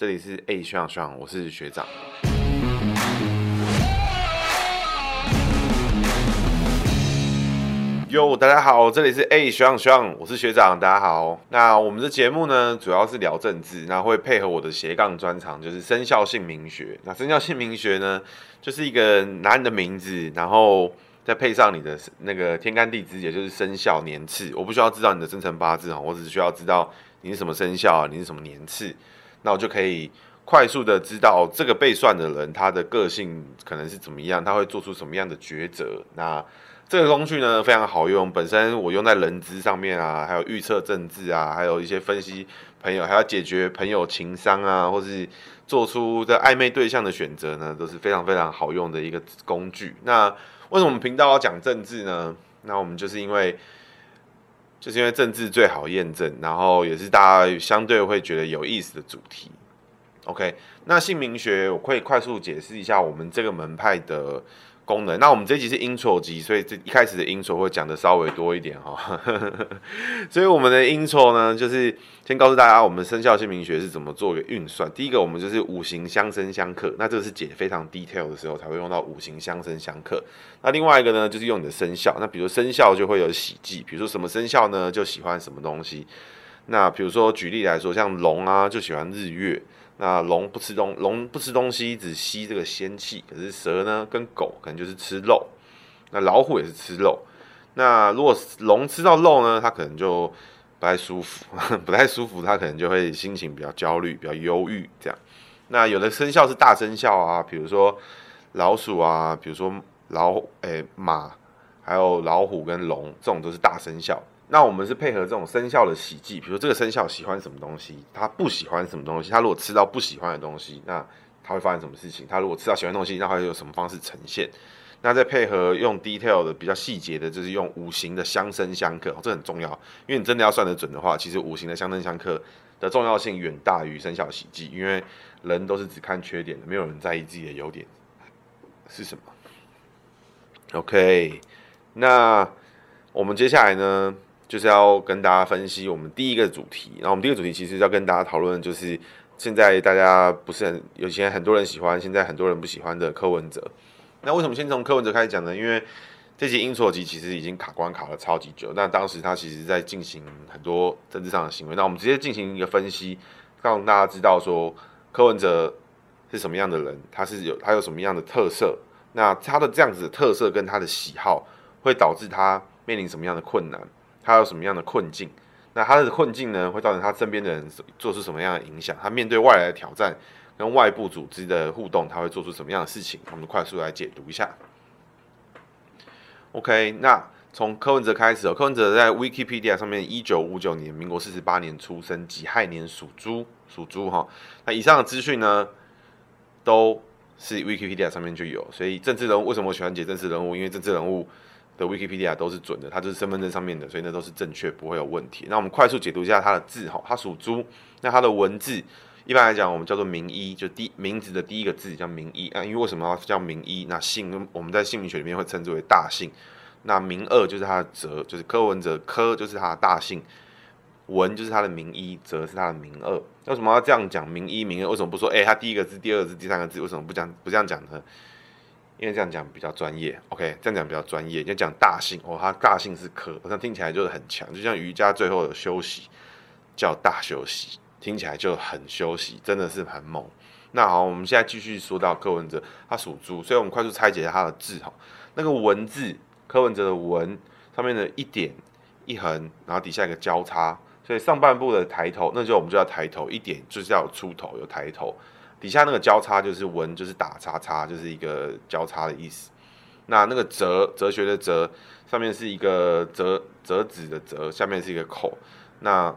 这里是 A 学长学长，我是学长。哟，大家好，这里是 A 学长学长，我是学长，大家好。那我们的节目呢，主要是聊政治，那会配合我的斜杠专长，就是生肖姓名学。那生肖姓名学呢，就是一个拿你的名字，然后。再配上你的那个天干地支，也就是生肖年次，我不需要知道你的生辰八字哈，我只需要知道你是什么生肖，你是什么年次，那我就可以快速的知道这个被算的人他的个性可能是怎么样，他会做出什么样的抉择。那这个工具呢，非常好用，本身我用在人资上面啊，还有预测政治啊，还有一些分析朋友，还要解决朋友情商啊，或是做出的暧昧对象的选择呢，都是非常非常好用的一个工具。那为什么我们频道要讲政治呢？那我们就是因为，就是因为政治最好验证，然后也是大家相对会觉得有意思的主题。OK，那姓名学我可以快速解释一下我们这个门派的。功能。那我们这一集是 intro 集，所以这一开始的 intro 会讲的稍微多一点哈。所以我们的 intro 呢，就是先告诉大家我们生肖姓名学是怎么做一个运算。第一个，我们就是五行相生相克，那这个是解非常 detail 的时候才会用到五行相生相克。那另外一个呢，就是用你的生肖。那比如生肖就会有喜忌，比如说什么生肖呢，就喜欢什么东西。那比如说举例来说，像龙啊，就喜欢日月。那龙不吃东龙不吃东西，只吸这个仙气。可是蛇呢，跟狗可能就是吃肉。那老虎也是吃肉。那如果龙吃到肉呢，它可能就不太舒服，不太舒服，它可能就会心情比较焦虑，比较忧郁这样。那有的生肖是大生肖啊，比如说老鼠啊，比如说老诶、马，还有老虎跟龙，这种都是大生肖。那我们是配合这种生肖的喜忌，比如这个生肖喜欢什么东西，他不喜欢什么东西，他如果吃到不喜欢的东西，那他会发生什么事情？他如果吃到喜欢的东西，那他会有什么方式呈现？那再配合用 detail 的比较细节的，就是用五行的相生相克，这很重要，因为你真的要算得准的话，其实五行的相生相克的重要性远大于生肖喜忌，因为人都是只看缺点的，没有人在意自己的优点是什么。OK，那我们接下来呢？就是要跟大家分析我们第一个主题，然后我们第一个主题其实要跟大家讨论，就是现在大家不是很有些很多人喜欢，现在很多人不喜欢的柯文哲。那为什么先从柯文哲开始讲呢？因为这集 intro 集其实已经卡关卡了超级久，那当时他其实在进行很多政治上的行为。那我们直接进行一个分析，让大家知道说柯文哲是什么样的人，他是有他有什么样的特色，那他的这样子的特色跟他的喜好会导致他面临什么样的困难。他有什么样的困境？那他的困境呢，会造成他身边的人做出什么样的影响？他面对外来的挑战跟外部组织的互动，他会做出什么样的事情？我们快速来解读一下。OK，那从柯文哲开始哦，柯文哲在 Wikipedia 上面，一九五九年，民国四十八年出生，己亥年属猪，属猪哈。那以上的资讯呢，都是 Wikipedia 上面就有。所以政治人物为什么喜欢解政治人物？因为政治人物。的 Wikipedia 都是准的，它就是身份证上面的，所以那都是正确，不会有问题。那我们快速解读一下它的字哈，它属猪，那它的文字一般来讲我们叫做名一，就第名字的第一个字叫名一啊。因为为什么要叫名一？那姓我们在姓名学里面会称之为大姓。那名二就是它的泽，就是柯文哲，柯就是它的大姓，文就是他的名一，泽是他的名二。为什么要这样讲名一名二？为什么不说哎，他第一个字、第二个字、第三个字？为什么不讲不这样讲呢？因为这样讲比较专业，OK，这样讲比较专业。要讲大姓哦，它大姓是柯，好像听起来就是很强，就像瑜伽最后的休息叫大休息，听起来就很休息，真的是很猛。那好，我们现在继续说到柯文哲，他属猪，所以我们快速拆解一下他的字哈。那个文字，柯文哲的文上面的一点一横，然后底下一个交叉，所以上半部的抬头，那就我们就要抬头，一点就是要有出头，有抬头。底下那个交叉就是文，就是打叉叉，就是一个交叉的意思。那那个哲，哲学的哲，上面是一个折折纸的折，下面是一个口。那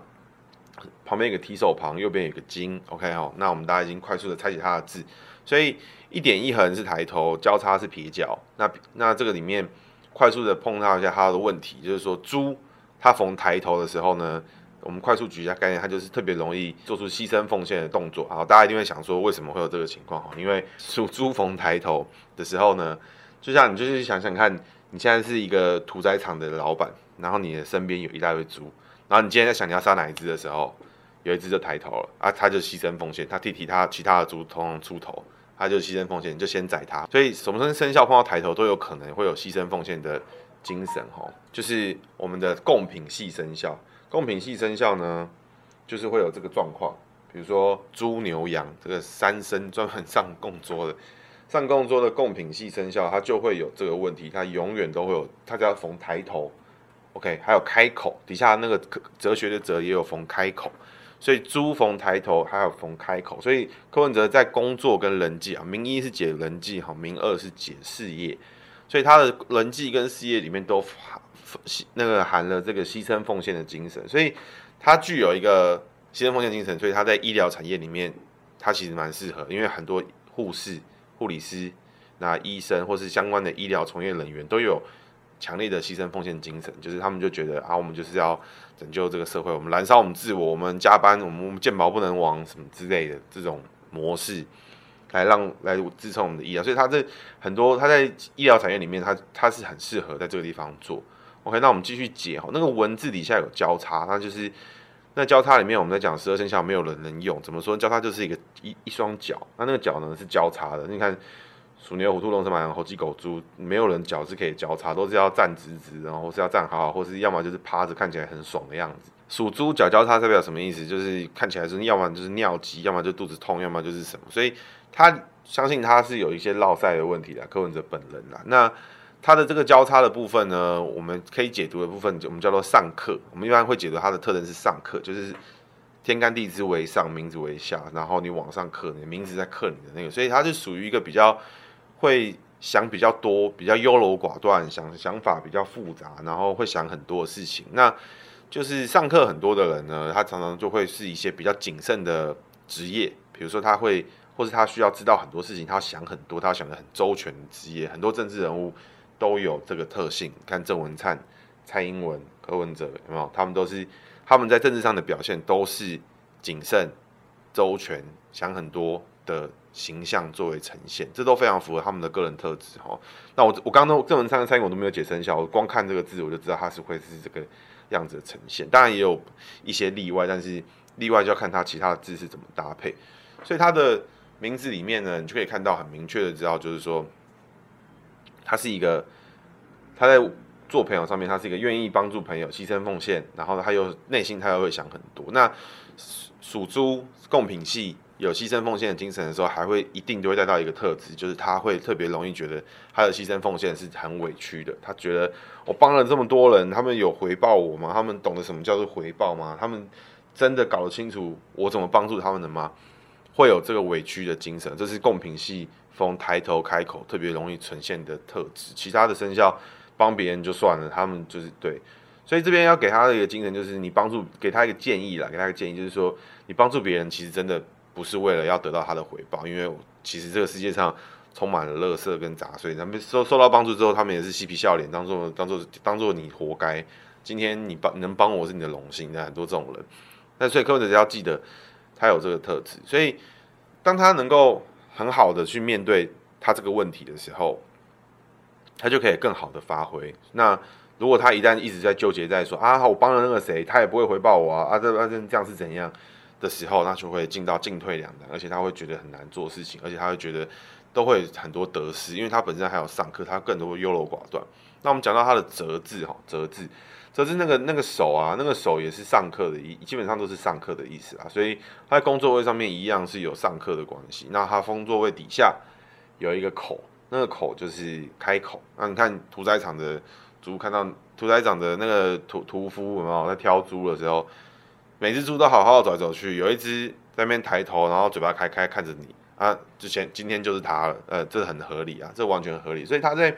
旁边有个提手旁，右边有个金。OK 好，那我们大家已经快速的拆解它的字。所以一点一横是抬头，交叉是撇脚。那那这个里面快速的碰到一下它的问题，就是说猪它逢抬头的时候呢，我们快速举一下概念，它就是特别容易做出牺牲奉献的动作。好，大家一定会想说，为什么会有这个情况？哈，因为属猪逢抬头的时候呢，就像你就是想想看，你现在是一个屠宰场的老板，然后你的身边有一大堆猪，然后你今天在想你要杀哪一只的时候，有一只就抬头了啊，他就牺牲奉献，他替其他其他的猪通通出头，他就牺牲奉献，就先宰他。所以什么生肖碰到抬头都有可能会有牺牲奉献的精神哈，就是我们的贡品系生肖，贡品系生肖呢，就是会有这个状况，比如说猪牛羊这个三牲专门上供桌的。上供桌的贡品系生肖，它就会有这个问题，它永远都会有，它只要逢抬头，OK，还有开口，底下那个哲学的哲也有逢开口，所以猪逢抬头，还有逢开口，所以柯文哲在工作跟人际啊，名一是解人际哈，名二是解事业，所以他的人际跟事业里面都那个含了这个牺牲奉献的精神，所以他具有一个牺牲奉献精神，所以他在医疗产业里面，他其实蛮适合，因为很多护士。护理师、那医生或是相关的医疗从业人员都有强烈的牺牲奉献精神，就是他们就觉得啊，我们就是要拯救这个社会，我们燃烧我们自我，我们加班，我们我们健保不能亡什么之类的这种模式，来让来支撑我们的医疗。所以他这很多他在医疗产业里面，他他是很适合在这个地方做。OK，那我们继续解哈，那个文字底下有交叉，那就是那交叉里面我们在讲十二生肖没有人能用，怎么说？交叉就是一个。一一双脚，那那个脚呢是交叉的。你看，鼠牛虎兔龙蛇马羊猴鸡狗猪，没有人脚是可以交叉，都是要站直直，然后是要站好好，或是要么就是趴着，看起来很爽的样子。属猪脚交叉代表什么意思？就是看起来是要么就是尿急，要么就肚子痛，要么就是什么。所以他相信他是有一些落赛的问题的，柯文哲本人啦。那他的这个交叉的部分呢，我们可以解读的部分，我们叫做上克。我们一般会解读它的特征是上克，就是。天干地支为上，名字为下，然后你往上克，你的名字在克你的那个，所以他是属于一个比较会想比较多，比较优柔寡断，想想法比较复杂，然后会想很多的事情。那就是上克很多的人呢，他常常就会是一些比较谨慎的职业，比如说他会，或是他需要知道很多事情，他要想很多，他要想得很周全的职业。很多政治人物都有这个特性，看郑文灿、蔡英文、柯文哲有没有？他们都是。他们在政治上的表现都是谨慎、周全、想很多的形象作为呈现，这都非常符合他们的个人特质哈。那我我刚刚郑文灿、蔡英文都没有解生肖，我光看这个字我就知道他是会是这个样子的呈现。当然也有一些例外，但是例外就要看他其他的字是怎么搭配。所以他的名字里面呢，你就可以看到很明确的知道，就是说他是一个他在。做朋友上面，他是一个愿意帮助朋友、牺牲奉献，然后他又内心他又会想很多。那属猪贡品系有牺牲奉献的精神的时候，还会一定都会带到一个特质，就是他会特别容易觉得他的牺牲奉献是很委屈的。他觉得我帮了这么多人，他们有回报我吗？他们懂得什么叫做回报吗？他们真的搞得清楚我怎么帮助他们的吗？会有这个委屈的精神，这是贡品系逢抬头开口特别容易呈现的特质。其他的生肖。帮别人就算了，他们就是对，所以这边要给他的一个精神，就是你帮助给他一个建议啦，给他一个建议，就是说你帮助别人，其实真的不是为了要得到他的回报，因为其实这个世界上充满了垃圾跟杂碎，他们受受到帮助之后，他们也是嬉皮笑脸，当做当做当做你活该。今天你帮能帮我是你的荣幸，那很多这种人，那所以柯文哲要记得他有这个特质，所以当他能够很好的去面对他这个问题的时候。他就可以更好的发挥。那如果他一旦一直在纠结在说啊，我帮了那个谁，他也不会回报我啊，啊这这这样是怎样的时候，那就会进到进退两难，而且他会觉得很难做事情，而且他会觉得都会很多得失，因为他本身还有上课，他更多优柔寡断。那我们讲到他的折字哈，折字，折字那个那个手啊，那个手也是上课的意，基本上都是上课的意思啊，所以他在工作位上面一样是有上课的关系。那他工作位底下有一个口。那个口就是开口，那你看屠宰场的猪，看到屠宰场的那个屠屠夫有没有在挑猪的时候，每只猪都好好的走来走去，有一只在那边抬头，然后嘴巴开开看着你啊，之前今天就是他了，呃，这很合理啊，这完全合理，所以他在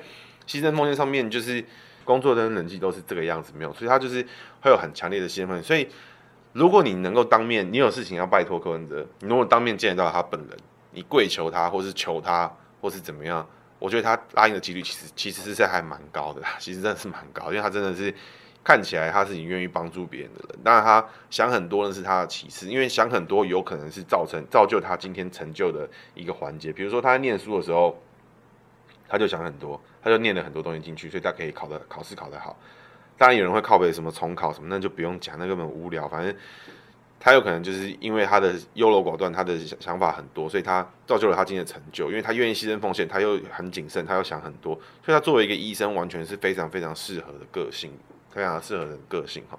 牺牲奉献上面，就是工作跟人际都是这个样子，没有，所以他就是会有很强烈的兴奋，所以如果你能够当面，你有事情要拜托柯文哲，你如果当面见得到他本人，你跪求他，或是求他，或是怎么样。我觉得他答应的几率其实其实是还蛮高的啦，其实真的是蛮高，因为他真的是看起来他是你愿意帮助别人的人。当然他想很多呢是他的其次，因为想很多有可能是造成造就他今天成就的一个环节。比如说他在念书的时候，他就想很多，他就念了很多东西进去，所以他可以考的考试考得好。当然有人会靠北什么重考什么，那就不用讲，那根本无聊。反正他有可能就是因为他的优柔寡断，他的想法很多，所以他造就了他今天的成就。因为他愿意牺牲奉献，他又很谨慎，他又想很多，所以他作为一个医生，完全是非常非常适合的个性，非常适合的个性哈。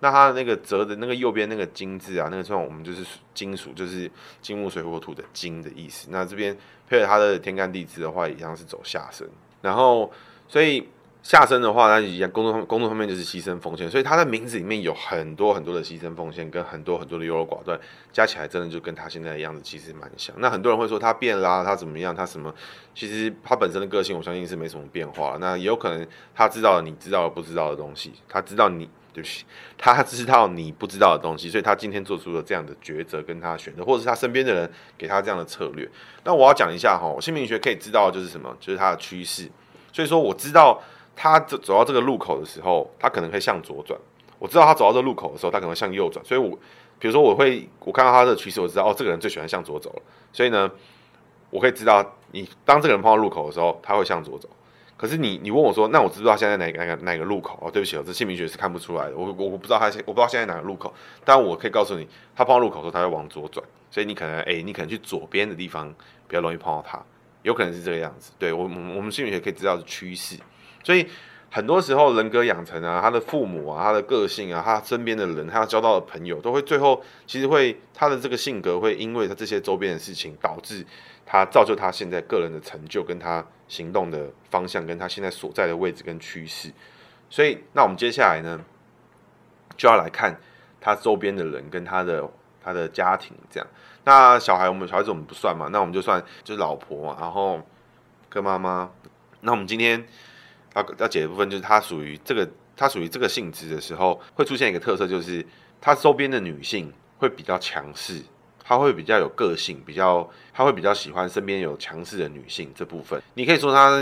那他的那个折的那个右边那个金字啊，那个算我们就是金属，就是金木水火土的金的意思。那这边配合他的天干地支的话，一样是走下身，然后所以。下身的话，那一样工作工作方面就是牺牲奉献，所以他的名字里面有很多很多的牺牲奉献，跟很多很多的优柔寡断，加起来真的就跟他现在的样子其实蛮像。那很多人会说他变啦，他怎么样，他什么？其实他本身的个性，我相信是没什么变化。那也有可能他知道你知道了不知道的东西，他知道你对不起，他知道你不知道的东西，所以他今天做出了这样的抉择，跟他选择，或者是他身边的人给他这样的策略。那我要讲一下哈，姓名学可以知道就是什么，就是他的趋势。所以说我知道。他走走到这个路口的时候，他可能会向左转。我知道他走到这个路口的时候，他可能会向右转。所以，我比如说，我会我看到他的趋势，我知道哦，这个人最喜欢向左走了。所以呢，我可以知道，你当这个人碰到路口的时候，他会向左走。可是你你问我说，那我知不知道现在哪个哪个哪个路口？哦，对不起，我这姓名学是看不出来的。我我我不知道他现我不知道现在哪个路口，但我可以告诉你，他碰到路口的时候，他会往左转。所以你可能哎，你可能去左边的地方比较容易碰到他，有可能是这个样子。对我我们姓名学可以知道是趋势，所以。很多时候人格养成啊，他的父母啊，他的个性啊，他身边的人，他要交到的朋友，都会最后其实会他的这个性格会因为他这些周边的事情，导致他造就他现在个人的成就，跟他行动的方向，跟他现在所在的位置跟趋势。所以，那我们接下来呢，就要来看他周边的人跟他的他的家庭这样。那小孩，我们小孩子我们不算嘛，那我们就算就是老婆，然后跟妈妈。那我们今天。要要解的部分就是他属于这个，他属于这个性质的时候，会出现一个特色，就是他周边的女性会比较强势，他会比较有个性，比较他会比较喜欢身边有强势的女性这部分。你可以说他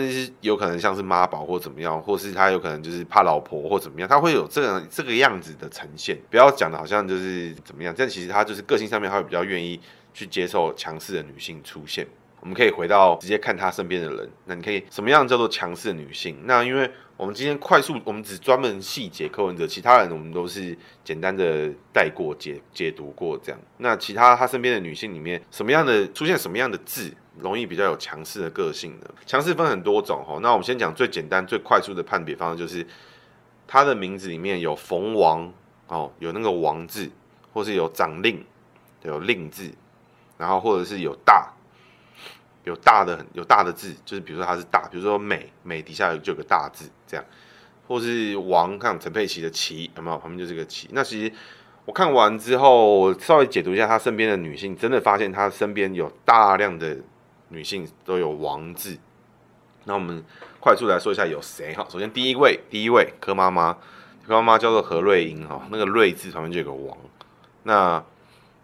有可能像是妈宝或怎么样，或是他有可能就是怕老婆或怎么样，他会有这个这个样子的呈现。不要讲的好像就是怎么样，但其实他就是个性上面，他会比较愿意去接受强势的女性出现。我们可以回到直接看他身边的人，那你可以什么样叫做强势的女性？那因为我们今天快速，我们只专门细节柯文哲，其他人我们都是简单的带过解解读过这样。那其他他身边的女性里面，什么样的出现什么样的字，容易比较有强势的个性呢？强势分很多种哈，那我们先讲最简单、最快速的判别方式，就是他的名字里面有逢王哦，有那个王字，或是有长令，有令字，然后或者是有大。有大的很有大的字，就是比如说它是大，比如说美美底下就有个大字这样，或是王，看陈佩琪的琪有没有？旁边就是个琪。那其实我看完之后，我稍微解读一下他身边的女性，真的发现他身边有大量的女性都有王字。那我们快速来说一下有谁哈？首先第一位，第一位柯妈妈，柯妈妈叫做何瑞英哈，那个瑞字旁边就有个王，那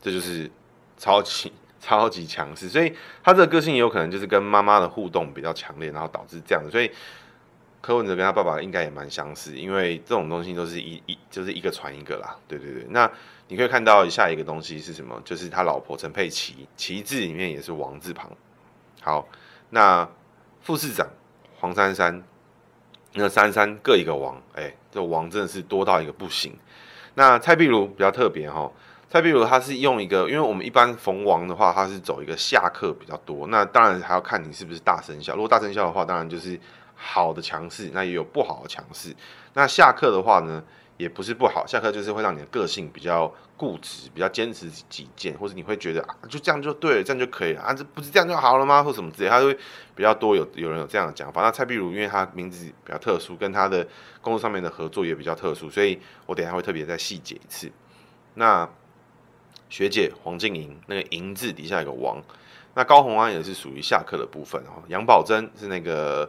这就是超级。超级强势，所以他这个个性也有可能就是跟妈妈的互动比较强烈，然后导致这样的。所以柯文哲跟他爸爸应该也蛮相似，因为这种东西都是一一就是一个传一个啦。对对对，那你可以看到下一个东西是什么？就是他老婆陈佩琪，琪字里面也是王字旁。好，那副市长黄珊珊，那珊珊各一个王，哎、欸，这王真的是多到一个不行。那蔡壁如比较特别哈。再比如，他是用一个，因为我们一般逢王的话，他是走一个下克比较多。那当然还要看你是不是大生肖。如果大生肖的话，当然就是好的强势，那也有不好的强势。那下克的话呢，也不是不好，下克就是会让你的个性比较固执，比较坚持己见，或者你会觉得啊，就这样就对了，这样就可以了啊，这不是这样就好了吗？或什么之类，他会比较多有有人有这样的讲法。那蔡壁如，因为他名字比较特殊，跟他的工作上面的合作也比较特殊，所以我等下会特别再细解一次。那。学姐黄静莹，那个莹字底下有个王，那高虹安也是属于下课的部分哦。杨宝珍是那个，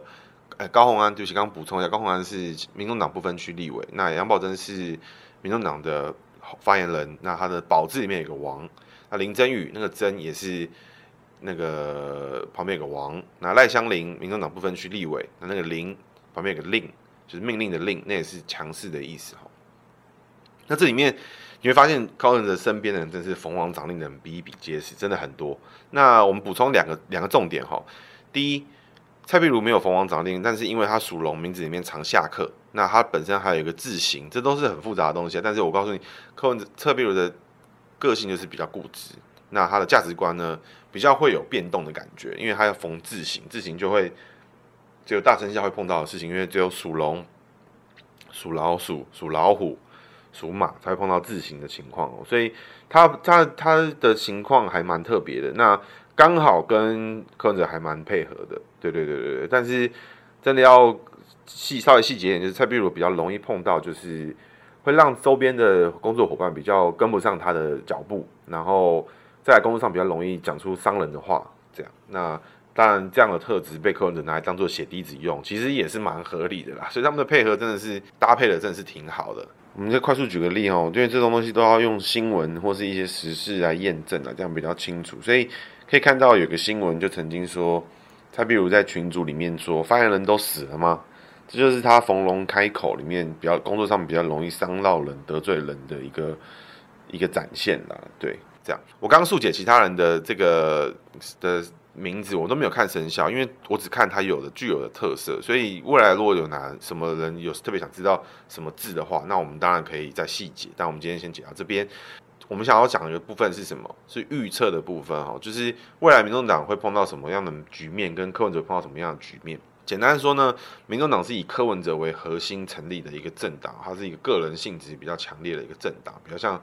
哎，高虹安，对不起，刚补充一下，高虹安是民众党不分区立委，那杨宝珍是民众党的发言人，那他的宝字里面有个王，那林真宇那个真也是那个旁边有个王，那赖香林民众党不分区立委，那那个林旁边有个令，就是命令的令，那也是强势的意思哈。那这里面。你会发现柯文哲身边的人真是逢王掌令的人比比皆是，真的很多。那我们补充两个两个重点哈。第一，蔡壁如没有逢王掌令，但是因为他属龙，名字里面藏下克，那他本身还有一个字形，这都是很复杂的东西。但是我告诉你，柯文哲蔡壁如的个性就是比较固执，那他的价值观呢比较会有变动的感觉，因为他要逢字形，字形就会只有大生肖会碰到的事情，因为只有属龙、属老鼠、属老虎、属马才会碰到自行的情况哦，所以他他他的情况还蛮特别的，那刚好跟柯文哲还蛮配合的，对对对对对，但是真的要细稍微细节一点，就是蔡壁如比较容易碰到就是。会让周边的工作伙伴比较跟不上他的脚步，然后在工作上比较容易讲出伤人的话，这样。那当然，这样的特质被柯文哲拿来当做血滴子用，其实也是蛮合理的啦。所以他们的配合真的是搭配的，真的是挺好的。我们再快速举个例哦，因为这种东西都要用新闻或是一些时事来验证啊，这样比较清楚。所以可以看到有个新闻就曾经说，他比如在群组里面说，发言人都死了吗？这就是他逢龙开口里面比较工作上比较容易伤到人、得罪人的一个一个展现啦。对，这样我刚刚速解其他人的这个的名字，我都没有看生肖，因为我只看他有的具有的特色。所以未来如果有哪什么人有特别想知道什么字的话，那我们当然可以再细节。但我们今天先解到这边。我们想要讲的部分是什么？是预测的部分哈，就是未来民众党会碰到什么样的局面，跟柯文哲碰到什么样的局面。简单说呢，民众党是以柯文哲为核心成立的一个政党，它是一个个人性质比较强烈的一个政党，比较像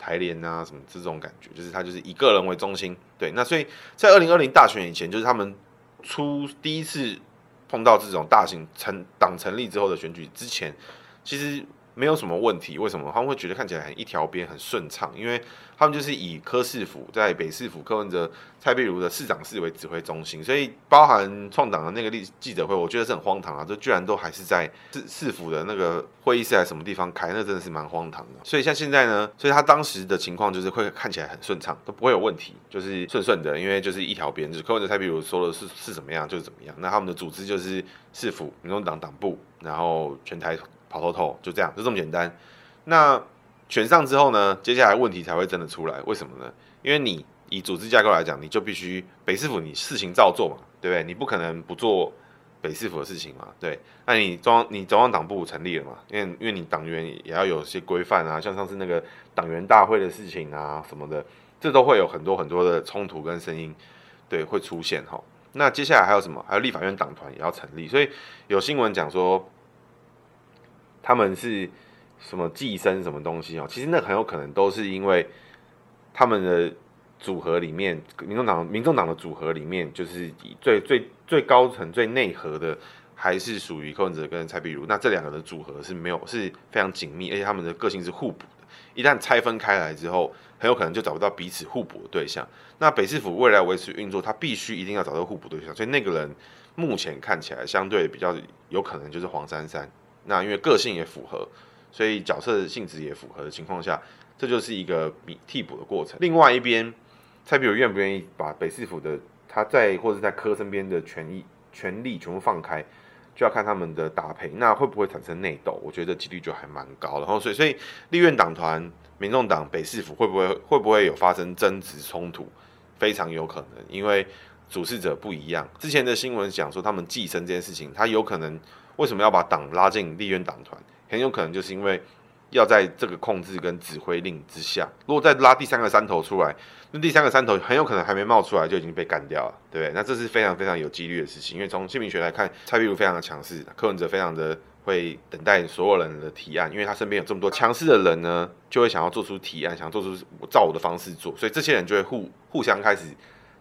台联啊什么这种感觉，就是他就是以个人为中心。对，那所以在二零二零大选以前，就是他们出第一次碰到这种大型成党成立之后的选举之前，其实。没有什么问题，为什么他们会觉得看起来很一条边很顺畅？因为他们就是以柯市府在北市府柯文哲、蔡壁如的市长室为指挥中心，所以包含创党的那个记记者会，我觉得是很荒唐啊！就居然都还是在市市府的那个会议室还是什么地方开，那真的是蛮荒唐的。所以像现在呢，所以他当时的情况就是会看起来很顺畅，都不会有问题，就是顺顺的，因为就是一条边，就是柯文哲、蔡壁如说的是是怎么样就是怎么样。那他们的组织就是市府、民众党党部，然后全台。跑透透就这样，就这么简单。那选上之后呢？接下来问题才会真的出来。为什么呢？因为你以组织架构来讲，你就必须北市府你事情照做嘛，对不对？你不可能不做北市府的事情嘛，对。那你中央你中央党部成立了嘛？因为因为你党员也要有些规范啊，像上次那个党员大会的事情啊什么的，这都会有很多很多的冲突跟声音，对，会出现哈。那接下来还有什么？还有立法院党团也要成立，所以有新闻讲说。他们是什么寄生什么东西哦？其实那很有可能都是因为他们的组合里面，民众党、民众党的组合里面，就是以最最最高层、最内核的，还是属于柯文哲跟蔡壁如。那这两个的组合是没有是非常紧密，而且他们的个性是互补的。一旦拆分开来之后，很有可能就找不到彼此互补的对象。那北市府未来维持运作，他必须一定要找到互补对象，所以那个人目前看起来相对比较有可能就是黄珊珊。那因为个性也符合，所以角色性质也符合的情况下，这就是一个比替补的过程。另外一边，蔡壁如愿不愿意把北市府的他在或者在柯身边的权益权力全部放开，就要看他们的搭配。那会不会产生内斗？我觉得几率就还蛮高的。然后所以所以立院党团、民众党北市府会不会会不会有发生争执冲突？非常有可能，因为主事者不一样。之前的新闻讲说他们寄生这件事情，他有可能。为什么要把党拉进立院党团？很有可能就是因为要在这个控制跟指挥令之下，如果再拉第三个山头出来，那第三个山头很有可能还没冒出来就已经被干掉了，对不对？那这是非常非常有几率的事情。因为从姓名学来看，蔡壁如非常的强势，柯文哲非常的会等待所有人的提案，因为他身边有这么多强势的人呢，就会想要做出提案，想做出我照我的方式做，所以这些人就会互互相开始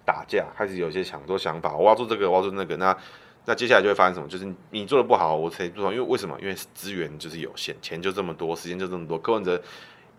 打架，开始有一些想做想法，我要做这个，我要做那个，那。那接下来就会发生什么？就是你做的不好，我谁不好？因为为什么？因为资源就是有限，钱就这么多，时间就这么多。柯文哲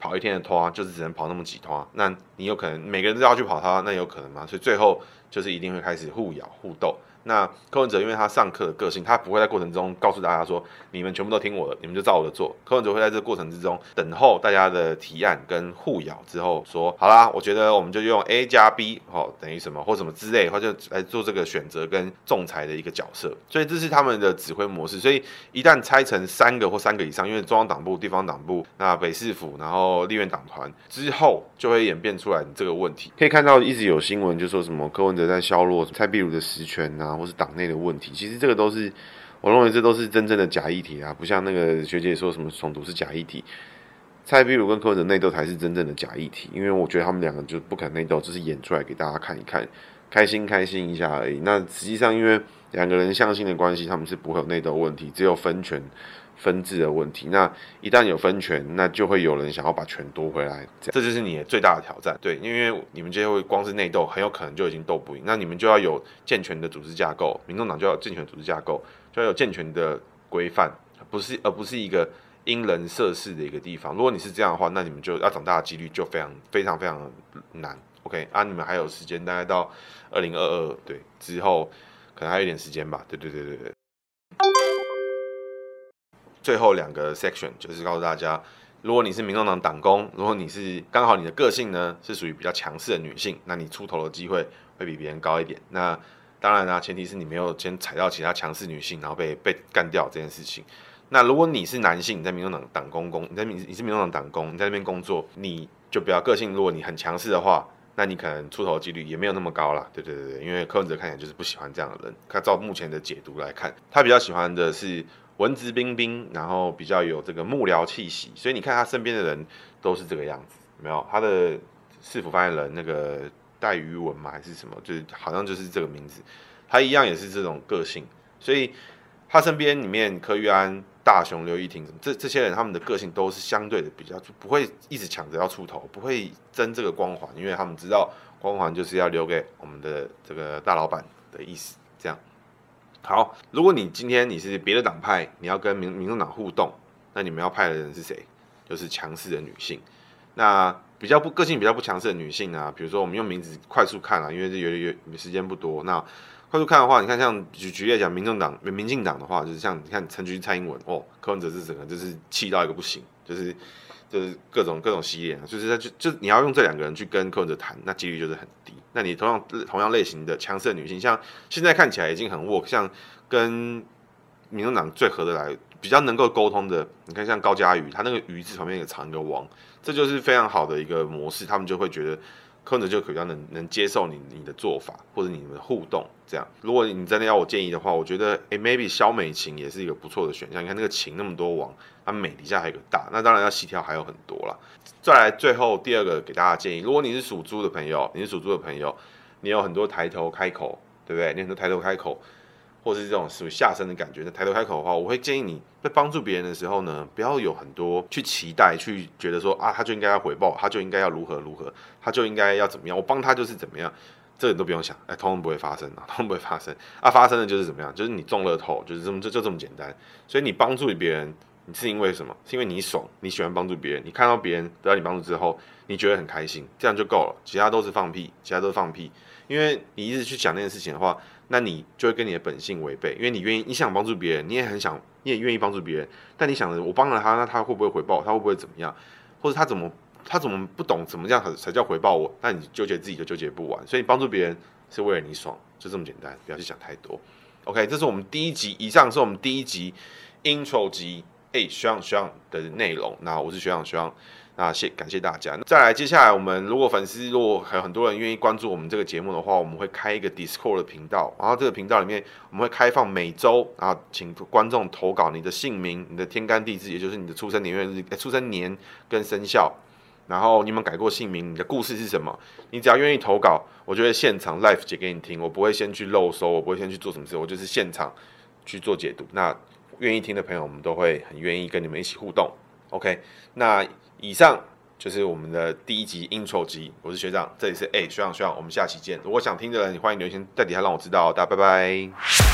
跑一天的拖，就是只能跑那么几拖。那你有可能每个人都要去跑他，那有可能吗？所以最后就是一定会开始互咬互斗。那柯文哲因为他上课的个性，他不会在过程中告诉大家说，你们全部都听我的，你们就照我的做。柯文哲会在这个过程之中等候大家的提案跟互咬之后说，好啦，我觉得我们就用 A 加 B，哦，等于什么或什么之类，或者来做这个选择跟仲裁的一个角色。所以这是他们的指挥模式。所以一旦拆成三个或三个以上，因为中央党部、地方党部、那北市府，然后立院党团之后，就会演变出来这个问题。可以看到一直有新闻就说什么柯文哲在削弱蔡壁如的实权呐、或是党内的问题，其实这个都是我认为这都是真正的假议题啊，不像那个学姐说什么重读是假议题，蔡壁如跟柯文哲内斗才是真正的假议题，因为我觉得他们两个就不肯内斗，只是演出来给大家看一看，开心开心一下而已。那实际上因为两个人相性的关系，他们是不会有内斗问题，只有分权分治的问题。那一旦有分权，那就会有人想要把权夺回来，这就是你的最大的挑战。对，因为你们这些会光是内斗，很有可能就已经斗不赢。那你们就要有健全的组织架构，民众党就要有健全组织架构，就要有健全的规范，不是而不是一个因人设事的一个地方。如果你是这样的话，那你们就要长大的几率就非常非常非常难。OK 啊，你们还有时间，大概到二零二二对之后。可能还有一点时间吧，对对对对对。最后两个 section 就是告诉大家，如果你是民众党党工，如果你是刚好你的个性呢是属于比较强势的女性，那你出头的机会会比别人高一点。那当然啦，前提是你没有先踩到其他强势女性，然后被被干掉这件事情。那如果你是男性，你在民众党党工工，你在民你是民众党党工，你在那边工作，你就比较个性。如果你很强势的话。那你可能出头几率也没有那么高啦，对对对，因为柯文哲看起来就是不喜欢这样的人。他照目前的解读来看，他比较喜欢的是文质彬彬，然后比较有这个幕僚气息。所以你看他身边的人都是这个样子，有没有？他的市府发言人那个戴于文嘛，还是什么？就是好像就是这个名字，他一样也是这种个性。所以他身边里面柯玉安。大雄、刘一婷，这这些人，他们的个性都是相对的比较，不会一直抢着要出头，不会争这个光环，因为他们知道光环就是要留给我们的这个大老板的意思。这样，好，如果你今天你是别的党派，你要跟民民众党互动，那你们要派的人是谁？就是强势的女性。那比较不个性比较不强势的女性啊，比如说我们用名字快速看啊，因为这有有时间不多，那。快速看的话，你看像举举例来讲，民众党、民民进党的话，就是像你看陈菊、蔡英文哦，柯文哲是整个就是气到一个不行，就是就是各种各种洗脸，就是他就就你要用这两个人去跟柯文哲谈，那几率就是很低。那你同样同样类型的强势的女性，像现在看起来已经很 work，，像跟民进党最合得来、比较能够沟通的，你看像高嘉瑜，他那个“瑜”字旁边也藏一个“王”，这就是非常好的一个模式，他们就会觉得。柯文哲就比较能能接受你你的做法或者你们的互动这样。如果你真的要我建议的话，我觉得诶、maybe 肖美琴也是一个不错的选项。你看那个琴那么多王，它美底下还有个大，那当然要细挑还有很多啦。再来最后第二个给大家建议，如果你是属猪的朋友，你是属猪的朋友，你有很多抬头开口，对不对？你很多抬头开口。或是这种属于下身的感觉，那抬头开口的话，我会建议你在帮助别人的时候呢，不要有很多去期待，去觉得说啊，他就应该要回报，他就应该要如何如何，他就应该要怎么样，我帮他就是怎么样，这个都不用想，哎，通通不会发生啊，通通不会发生啊，发生的就是怎么样，就是你中了头，就是这么就就这么简单。所以你帮助别人，是因为什么？是因为你爽，你喜欢帮助别人，你看到别人得到你帮助之后，你觉得很开心，这样就够了，其他都是放屁，其他都是放屁，因为你一直去想那件事情的话。那你就会跟你的本性违背，因为你愿意，你想帮助别人，你也很想，你也愿意帮助别人，但你想着我帮了他，那他会不会回报？他会不会怎么样？或者他怎么他怎么不懂怎么样才才叫回报我？那你纠结自己就纠结不完。所以帮助别人是为了你爽，就这么简单，不要去想太多。OK，这是我们第一集，以上是我们第一集 intro 集，哎，学长学长的内容。那我是学长学长。那谢感谢大家。再来，接下来我们如果粉丝如果还有很多人愿意关注我们这个节目的话，我们会开一个 Discord 的频道。然后这个频道里面我们会开放每周，然后请观众投稿你的姓名、你的天干地支，也就是你的出生年月日、出生年跟生肖。然后你有没有改过姓名？你的故事是什么？你只要愿意投稿，我就会现场 live 解给你听。我不会先去漏收，我不会先去做什么事，我就是现场去做解读。那愿意听的朋友，我们都会很愿意跟你们一起互动。OK，那。以上就是我们的第一集 intro 集，我是学长，这里是哎学长学长，我们下期见。如果想听的人，你欢迎留言在底下让我知道，大家拜拜。